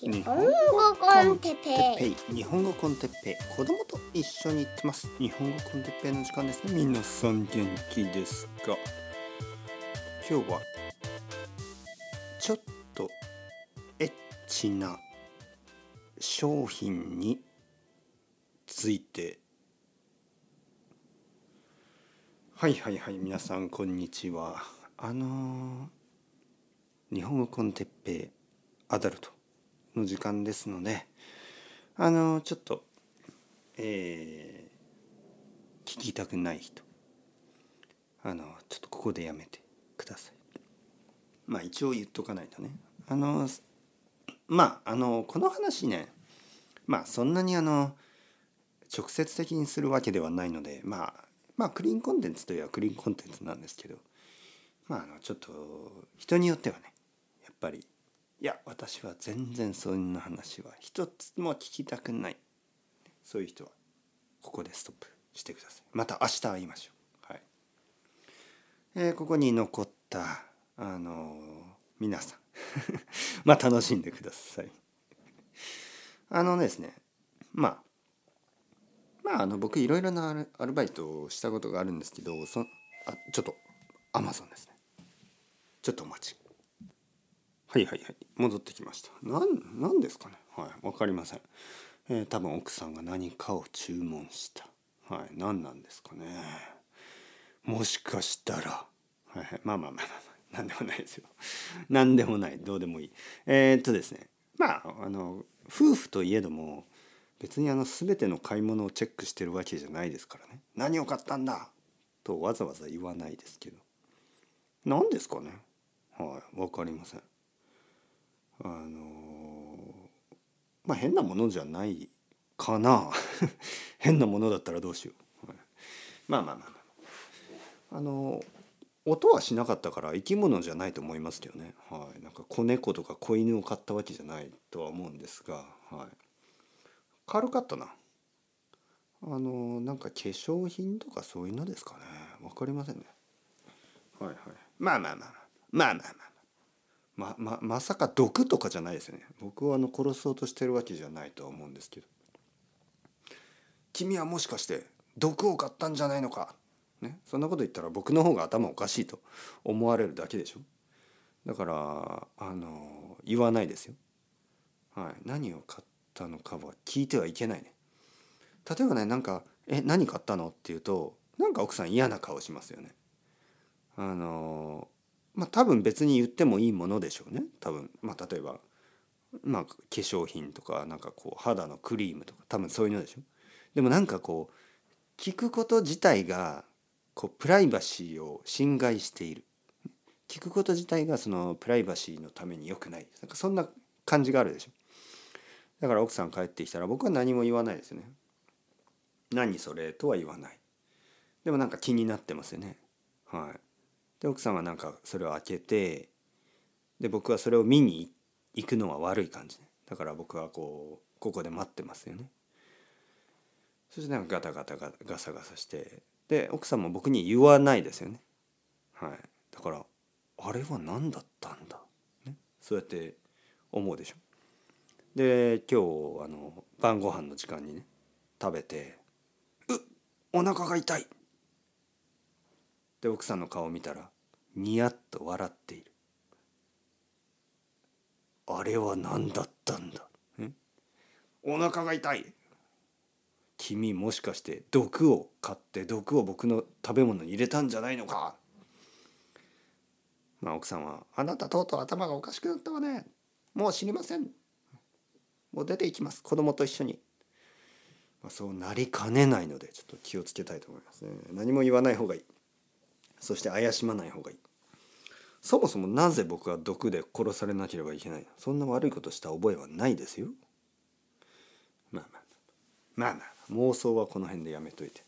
日本語コンテッペイ。日本語コンテッペイ。子供と一緒に行ってます。日本語コンテッペイの時間ですね。皆さん元気ですか今日はちょっとエッチな商品について。はいはいはい。皆さんこんにちは。あのー、日本語コンテッペイアダルトの時間ですのであのちょっとえー、聞きたくない人あのちょっとここでやめてください。まあ一応言っとかないとね。あのまああのこの話ねまあそんなにあの直接的にするわけではないのでまあまあクリーンコンテンツといえばクリーンコンテンツなんですけどまああのちょっと人によってはねやっぱりいや私は全然そんな話は一つも聞きたくない。そういう人はここでストップしてください。また明日会いましょう。はい、えー、ここに残ったあのー、皆さん。まあ楽しんでください。あのですねまあまああの僕いろいろなアルバイトをしたことがあるんですけどそあちょっとアマゾンですね。ちょっとお待ちはいはいはい。戻ってきました。なんなんですかね？はい。わかりません。えー、多分奥さんが何かを注文した。はい。何なんですかね？もしかしたら。はいはい。まあまあまあまあ何でもないですよ。何でもない。どうでもいい。えー、っとですね。まああの夫婦といえども別にあの全ての買い物をチェックしてるわけじゃないですからね。何を買ったんだ？とわざわざ言わないですけど。何ですかね？はい。分かりません。あのまあ変なものじゃないかな。変なものだったらどうしよう、まあまあまあまああ。の音はしなかったから生き物じゃないと思いますけどね、はい、なんか子猫とか子犬を飼ったわけじゃないとは思うんですが、はい、軽かったな。あのなんか化粧品とかそういうのですかね。分かりませんね。はいはい。まあまあまあ。まあまあまあ。まままさか毒とかじゃないですよね。僕はあの殺そうとしてるわけじゃないとは思うんですけど。君はもしかして毒を買ったんじゃないのか？ね？そんなこと言ったら僕の方が頭おかしいと思われるだけでしょ？だからあの言わないですよ。はい。何を買ったのかは聞いてはいけないね。例えばねなんか「え何買ったの?」って言うとなんか奥さん嫌な顔しますよね。あのまあ多分別に言ってもいいものでしょうね。多分。まあ例えばまあ化粧品とかなんかこう肌のクリームとか多分そういうのでしょでもなんかこう聞くこと自体がこうプライバシーを侵害している。聞くこと自体がそのプライバシーのために良くない。なんかそんな感じがあるでしょだから奥さん帰ってきたら僕は何も言わないですよね。何それとは言わない。でもなんか気になってますよね。はい。で奥さんはなんかそれを開けてで僕はそれを見に行くのは悪い感じだから僕はこうここで待ってますよね。そしてなんかガタガタガガサガサしてで奥さんも僕に言わないですよね。はい。だからあれは何だったんだ、ね、そうやって思うでしょ。で今日あの晩ご飯の時間にね食べて「うっお腹が痛い!」で奥さんの顔を見たらニヤッと笑っている。あれは何だったんだ？お腹が痛い。君もしかして毒を買って毒を僕の食べ物に入れたんじゃないのか？まあ奥さんは「あなたとうとう頭がおかしくなったわね。もう知りません。もう出ていきます。子供と一緒に」まあ、そうなりかねないのでちょっと気をつけたいと思いますね。何も言わない方がいい。そして怪しまない方がいい。そもそもなぜ僕は毒で殺されなければいけない？そんな悪いことした覚えはないですよ。まあまあまあまあ妄想はこの辺でやめといて、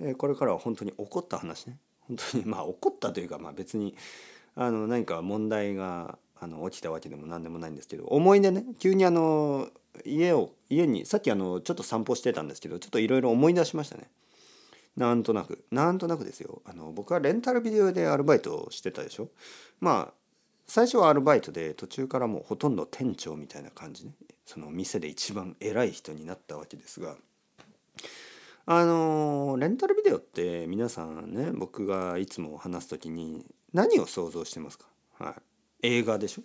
えー、これからは本当に起こった話ね。本当にまあ起こったというかまあ別にあの何か問題があの起きたわけでも何でもないんですけど思い出ね。急にあの家を家にさっきあのちょっと散歩してたんですけどちょっといろいろ思い出しましたね。なんとなく。なんとなくですよ。あの僕はレンタルビデオでアルバイトをしてたでしょ？まあ最初はアルバイトで途中からもうほとんど店長みたいな感じね。その店で一番偉い人になったわけですが。あのレンタルビデオって皆さんね僕がいつも話す時に何を想像してますか、はい、映画でしょ？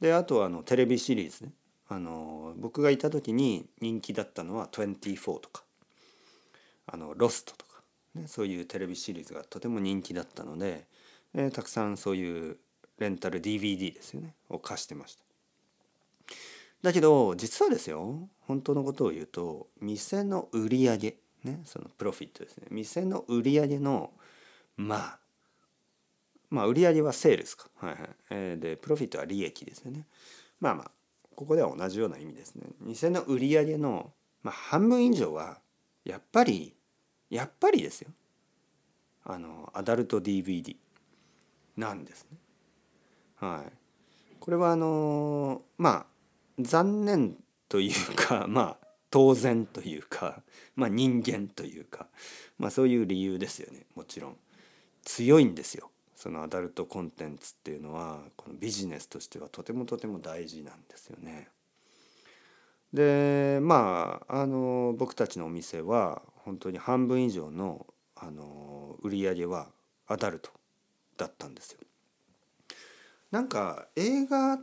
であとはあのテレビシリーズね。あの僕がいた時に人気だったのは24とか。あのロストとか、ね、そういうテレビシリーズがとても人気だったので、えー、たくさんそういうレンタル DVD ですよねを貸してました。だけど実はですよ本当のことを言うと店の売り上げねそのプロフィットですね店の売り上げのまあまあ売り上げはセールスか、はいはい。えー、でプロフィットは利益ですよね。まあまあここでは同じような意味ですね。店の売り上げの、まあ、半分以上はやっぱりやっぱりですよ。あのアダルト DVD なんですね。はい、これはあのまあ残念というか まあ当然というか、まあ、人間というか、まあ、そういう理由ですよね。もちろん。強いんですよ。そのアダルトコンテンツっていうのはこのビジネスとしてはとてもとても大事なんですよね。でまああの僕たちのお店は本当に半分以上のあの売り上げはアダルトだったんですよ。なんか映画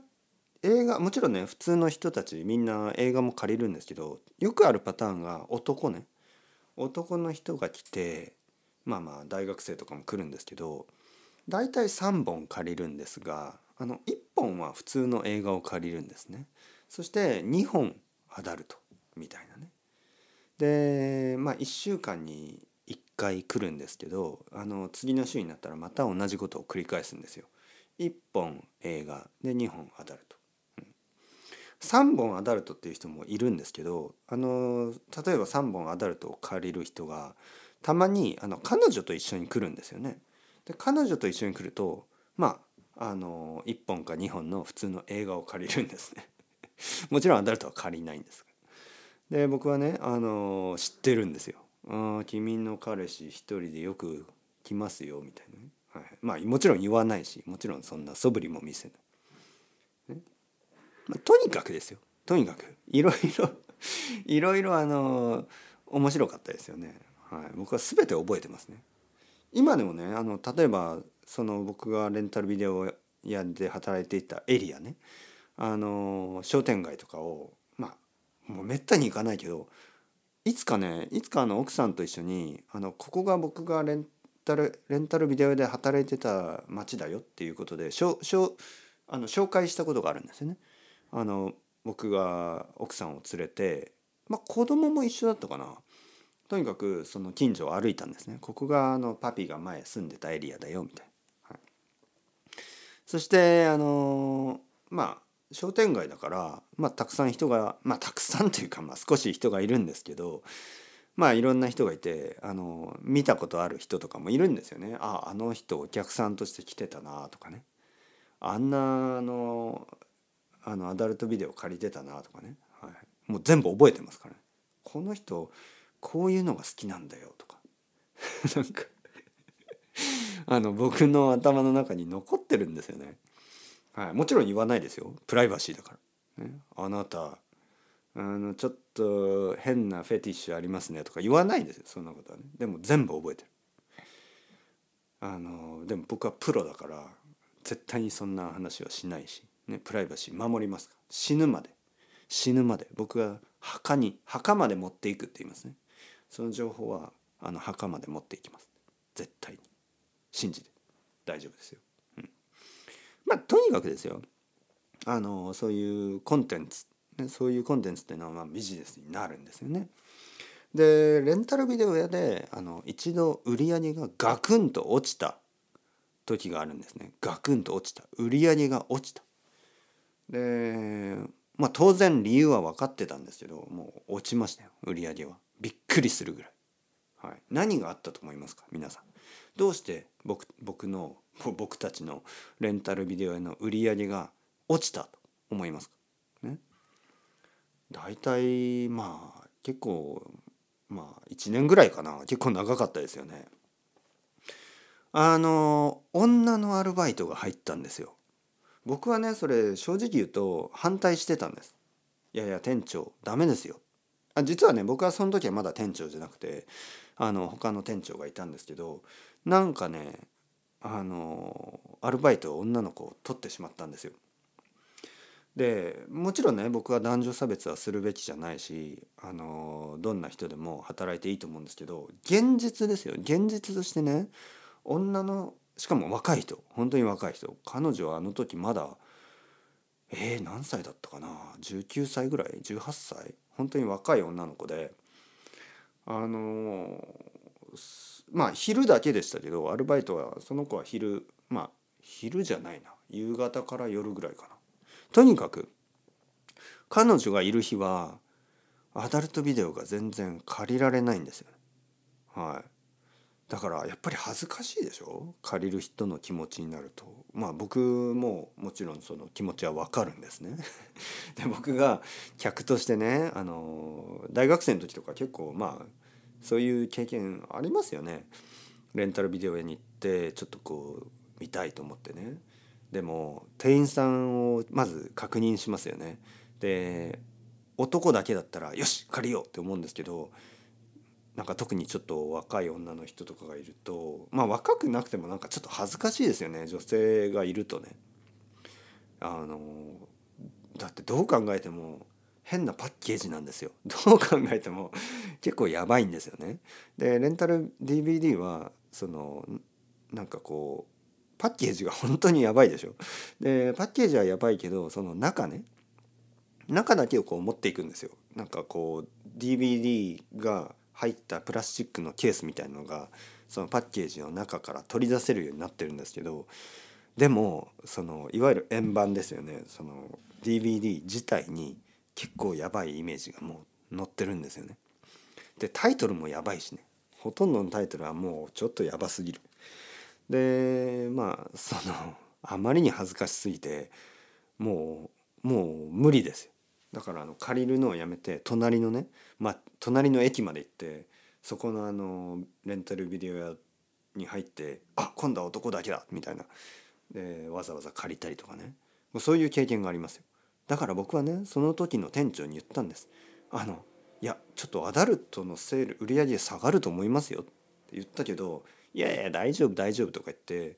映画もちろんね普通の人たちみんな映画も借りるんですけどよくあるパターンが男ね。男の人が来てまあまあ大学生とかも来るんですけど大体3本借りるんですがあの1本は普通の映画を借りるんですね。そして2本アダルトみたいなね。でまあ1週間に1回来るんですけどあの次の週になったらまた同じことを繰り返すんですよ。1本映画で2本アダルト、3本アダルトっていう人もいるんですけどあの例えば3本アダルトを借りる人がたまにあの彼女と一緒に来るんですよね。で彼女と一緒に来るとまああの1本か2本の普通の映画を借りるんですね。もちろんアダルトは借りないんですで僕はねあの知ってるんですよ。あ君の彼氏一人でよく来ますよみたいなね。はい、まあもちろん言わないしもちろんそんな素振りも見せない、まあ、とにかくですよ。とにかく。いろいろ いろいろあの面白かったですよね、はい、僕は全て覚えてますね。今でもねあの例えばその僕がレンタルビデオ屋で働いていたエリアね。あの商店街とかをもうめったに行かないけどいつかねいつかあの奥さんと一緒にあのここが僕がレンタルレンタルビデオで働いてた町だよっていうことでしょしょあの紹介したことがあるんですよね。あの僕が奥さんを連れて、まあ、子供も一緒だったかな。とにかくその近所を歩いたんですね。ここがあのパピが前住んでたエリアだよみたいな。はい、そしてあのまあ商店街だから、まあ、たくさん人がまあたくさんというか、まあ、少し人がいるんですけどまあいろんな人がいてあの見たことある人とかもいるんですよね。ああの人お客さんとして来てたなとかねあんなあのあのアダルトビデオ借りてたなとかね、はい、もう全部覚えてますからね。この人こういうのが好きなんだよとか なんかあの僕の頭の中に残ってるんですよね。はい、もちろん言わないですよ。プライバシーだから。ね、あなたあのちょっと変なフェティッシュありますねとか言わないんですよ。そんなことはね。でも全部覚えてる。あのでも僕はプロだから絶対にそんな話はしないし、ね、プライバシー守りますか死ぬまで。死ぬまで。僕が墓に墓まで持っていくって言いますね。その情報はあの墓まで持っていきます。絶対に。信じて。大丈夫ですよ、まあとにかくですよ。あのそういうコンテンツそういうコンテンツっていうのはまあビジネスになるんですよね。でレンタルビデオ屋であの一度売り上げがガクンと落ちた時があるんですね。ガクンと落ちた。売り上げが落ちた。でまあ当然理由は分かってたんですけどもう落ちましたよ。売り上げは。びっくりするぐらい、はい、何があったと思いますか？皆さん。どうして僕僕の 僕たちのレンタルビデオ屋の売り上げが落ちたと思いますか？ね。大体まあ結構まあ1年ぐらいかな。結構長かったですよね。あの女のアルバイトが入ったんですよ。僕はねそれ正直言うと反対してたんです。いやいや店長ダメですよ。あ実はね僕はその時はまだ店長じゃなくてあの他の店長がいたんですけどなんかねあのアルバイト女の子を取ってしまったんですよ。でもちろんね僕は男女差別はするべきじゃないしあのどんな人でも働いていいと思うんですけど現実ですよ。現実としてね女のしかも若い人本当に若い人彼女はあの時まだえー、何歳だったかな？19歳ぐらい？18歳？本当に若い女の子であのまあ昼だけでしたけどアルバイトはその子は昼まあ昼じゃないな。夕方から夜ぐらいかな。とにかく彼女がいる日はアダルトビデオが全然借りられないんですよ、ね。はい。だからやっぱり恥ずかしいでしょ？借りる人の気持ちになると。まあ僕ももちろんその気持ちはわかるんですね。で僕が客としてねあの大学生の時とか結構まあそういう経験ありますよね。レンタルビデオ屋に行ってちょっとこう見たいと思ってね。でも店員さんをまず確認しますよね。で男だけだったらよし借りようって思うんですけどなんか特にちょっと若い女の人とかがいるとまあ若くなくてもなんかちょっと恥ずかしいですよね女性がいるとね。あのだってどう考えても変なパッケージなんですよ どう考えても結構やばいんですよね。でレンタル DVD はそのなんかこうパッケージが本当にやばいでしょ。でパッケージはやばいけどその中ね中だけをこう持っていくんですよ。なんかこう DVD が入ったプラスチックのケースみたいなのがそのパッケージの中から取り出せるようになってるんですけどでもそのいわゆる円盤ですよねその DVD 自体に結構やばいイメージがもう載ってるんですよね。でタイトルもやばいしねほとんどのタイトルはもうちょっとやばすぎる。でまあそのあまりに恥ずかしすぎてもうもう無理ですよ。だからあの借りるのをやめて隣のね、まあ、隣の駅まで行ってそこのあのレンタルビデオ屋に入ってあ今度は男だけだみたいな。でわざわざ借りたりとかね。もうそういう経験がありますよ。だから僕はねその時の店長に言ったんです。あのいやちょっとアダルトのセール売り上げ下がると思いますよ。って言ったけどいやいや大丈夫大丈夫とか言って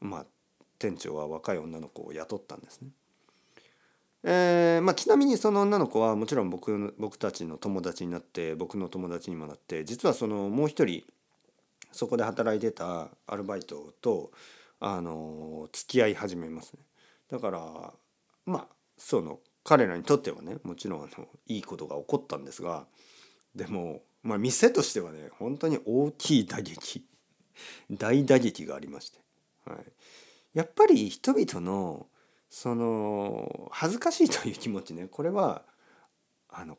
まあ店長は若い女の子を雇ったんですね。えーまあ、ちなみにその女の子はもちろん僕僕たちの友達になって僕の友達にもなって実はそのもう一人そこで働いてたアルバイトとあの付き合い始めますね。だからまあその彼らにとってはねもちろんあのいいことが起こったんですがでも、まあ、店としてはね本当に大きい打撃大打撃がありまして、はい、やっぱり人々のその恥ずかしいという気持ちね。これはあの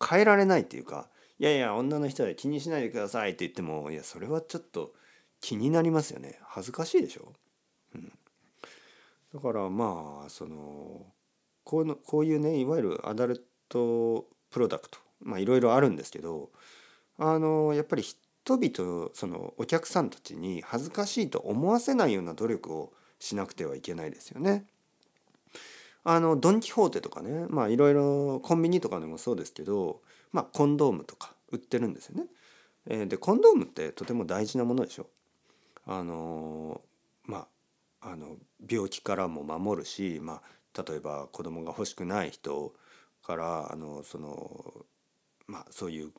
変えられないっていうかいやいや女の人は気にしないでくださいって言ってもいやそれはちょっと気になりますよね。恥ずかしいでしょ、うん、だからまあそのこうのこういうねいわゆるアダルトプロダクトまあいろいろあるんですけどあのやっぱり人々そのお客さんたちに恥ずかしいと思わせないような努力をしなくてはいけないですよね。あのドン・キホーテとかねまあいろいろコンビニとかでもそうですけどまあコンドームとか売ってるんですよね。えー、でコンドームってとても大事なものでしょ。あのまああの病気からも守るし、まあ、例えば子供が欲しくない人からあのそのまあそういう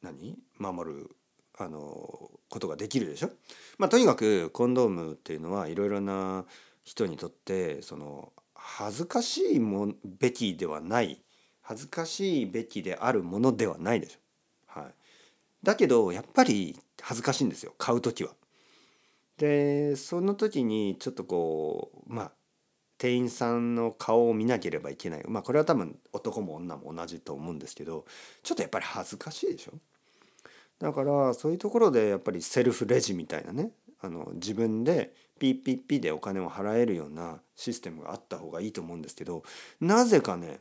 何？守るあのことができるでしょ。まあ、とにかくコンドームっていうのはいろいろな人にとってその恥ずかしいもべきではない恥ずかしいべきであるものではないでしょ。はい、だけどやっぱり恥ずかしいんですよ買う時は。でその時にちょっとこうまあ店員さんの顔を見なければいけないまあこれは多分男も女も同じと思うんですけどちょっとやっぱり恥ずかしいでしょ。だからそういうところでやっぱりセルフレジみたいなねあの自分でピッピッピでお金を払えるようなシステムがあった方がいいと思うんですけどなぜかね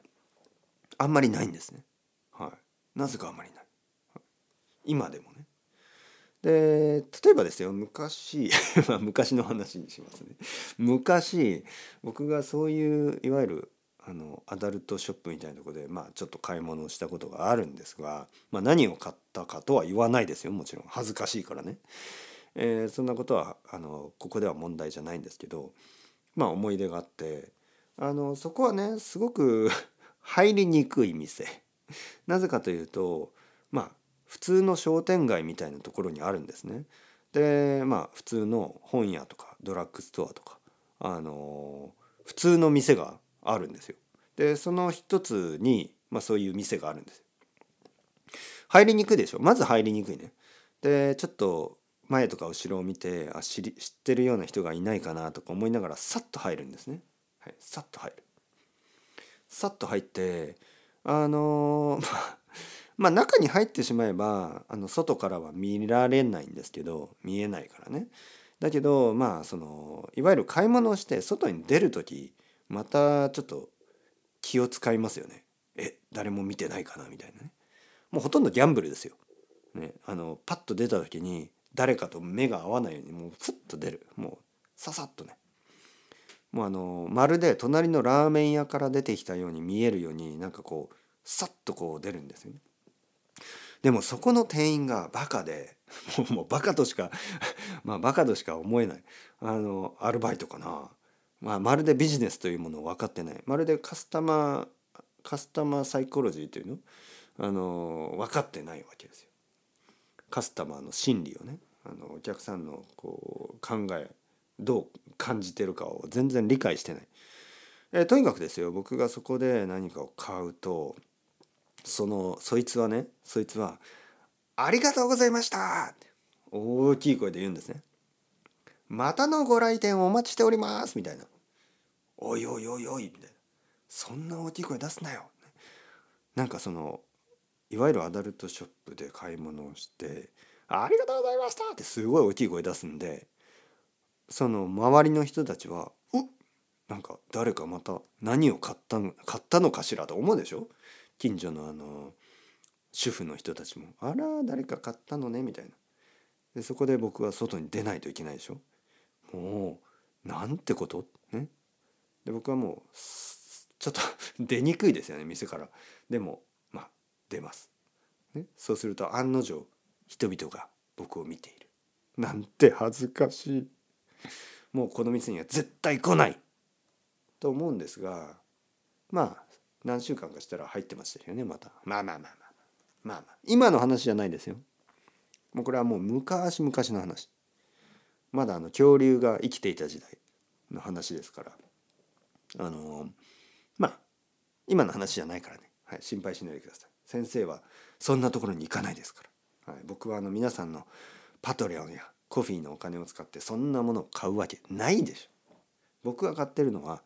あんまりないんですね。はい、なぜかあんまりない。今でもね。で例えばですよ昔 昔の話にしますね昔僕がそういういわゆるあのアダルトショップみたいなとこでまあちょっと買い物をしたことがあるんですが、まあ、何を買ったかとは言わないですよもちろん恥ずかしいからね、えー、そんなことはあのここでは問題じゃないんですけどまあ思い出があってあのそこはねすごく 入りにくい店なぜかというとまあ普通の商店街みたいなところにあるんですね。でまあ普通の本屋とかドラッグストアとかあの普通の店があるんですよ。でその一つに、まあ、そういう店があるんです。入りにくいでしょまず入りにくいね。でちょっと前とか後ろを見てあ知り知ってるような人がいないかなとか思いながらさっと入るんですね。はい、さっと入る。さっと入ってあのー、まあ中に入ってしまえばあの外からは見られないんですけど見えないからね。だけどまあそのいわゆる買い物をして外に出る時またちょっと気を使いますよね。え誰も見てないかなみたいなね。もうほとんどギャンブルですよ。ね、あのパッと出た時に誰かと目が合わないようにもうふっと出る。もうささっとね。もうあのまるで隣のラーメン屋から出てきたように見えるようになんかこうさっとこう出るんですよね。でもそこの店員がバカでもう もうバカとしか まあバカとしか思えない。あのアルバイトかな。まあ、まるでビジネスというものを分かってない。まるでカスタマーカスタマーサイコロジーというの？あの分かってないわけですよ。カスタマーの心理をねあのお客さんのこう考えどう感じてるかを全然理解してない。えとにかくですよ僕がそこで何かを買うとそのそいつはねそいつは「ありがとうございました!」って大きい声で言うんですね。またのご来店お待ちしておりますみたいな。おいおいおいおいみたいなそんな大きい声出すなよなんかそのいわゆるアダルトショップで買い物をして「ありがとうございました!」ってすごい大きい声出すんでその周りの人たちは「うっなんか誰かまた何を買ったの買ったのかしら」と思うでしょ？近所のあの主婦の人たちも「あら誰か買ったのね」みたいな。でそこで僕は外に出ないといけないでしょ？もうなんてこと？ね？で僕はもうちょっと 出にくいですよね店から。でも出ます、ね、そうすると案の定人々が僕を見ている。なんて恥ずかしい。もうこの店には絶対来ない。と思うんですがまあ何週間かしたら入ってましたよねまた。まあまあまあまあ。まあまあ。今の話じゃないですよ。もうこれはもう昔々の話。まだあの恐竜が生きていた時代の話ですから。あのまあ今の話じゃないからね、はい、心配しないでください。先生はそんなところに行かないですから、はい、僕はあの皆さんのパトレオンやコフィーのお金を使ってそんなものを買うわけないでしょ。僕が買ってるのは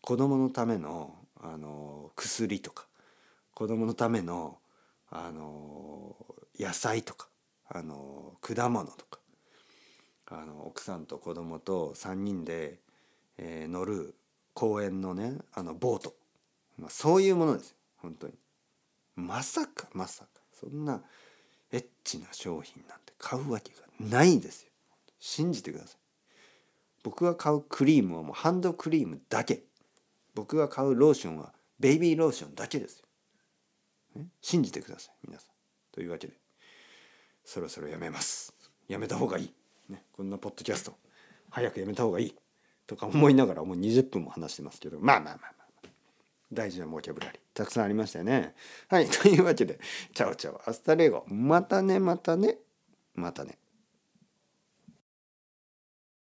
子供のためのあの薬とか子供のためのあの野菜とかあの果物とかあの奥さんと子供と3人で、えー、乗る公園のねあのボート、まあ、そういうものです本当に。まさかまさかそんなエッチな商品なんて買うわけがないんですよ。信じてください。僕が買うクリームはもうハンドクリームだけ。僕が買うローションはベイビーローションだけですよ、ね、信じてください皆さん。というわけでそろそろやめます。やめた方がいい、ね、こんなポッドキャスト。早くやめた方がいい。とか思いながらもう20分も話してますけど。まあまあまあ。大事なボキャブラリー。たくさんありましたよね。はい。というわけで ciao ciao。 hasta luego。またねまたね。またね。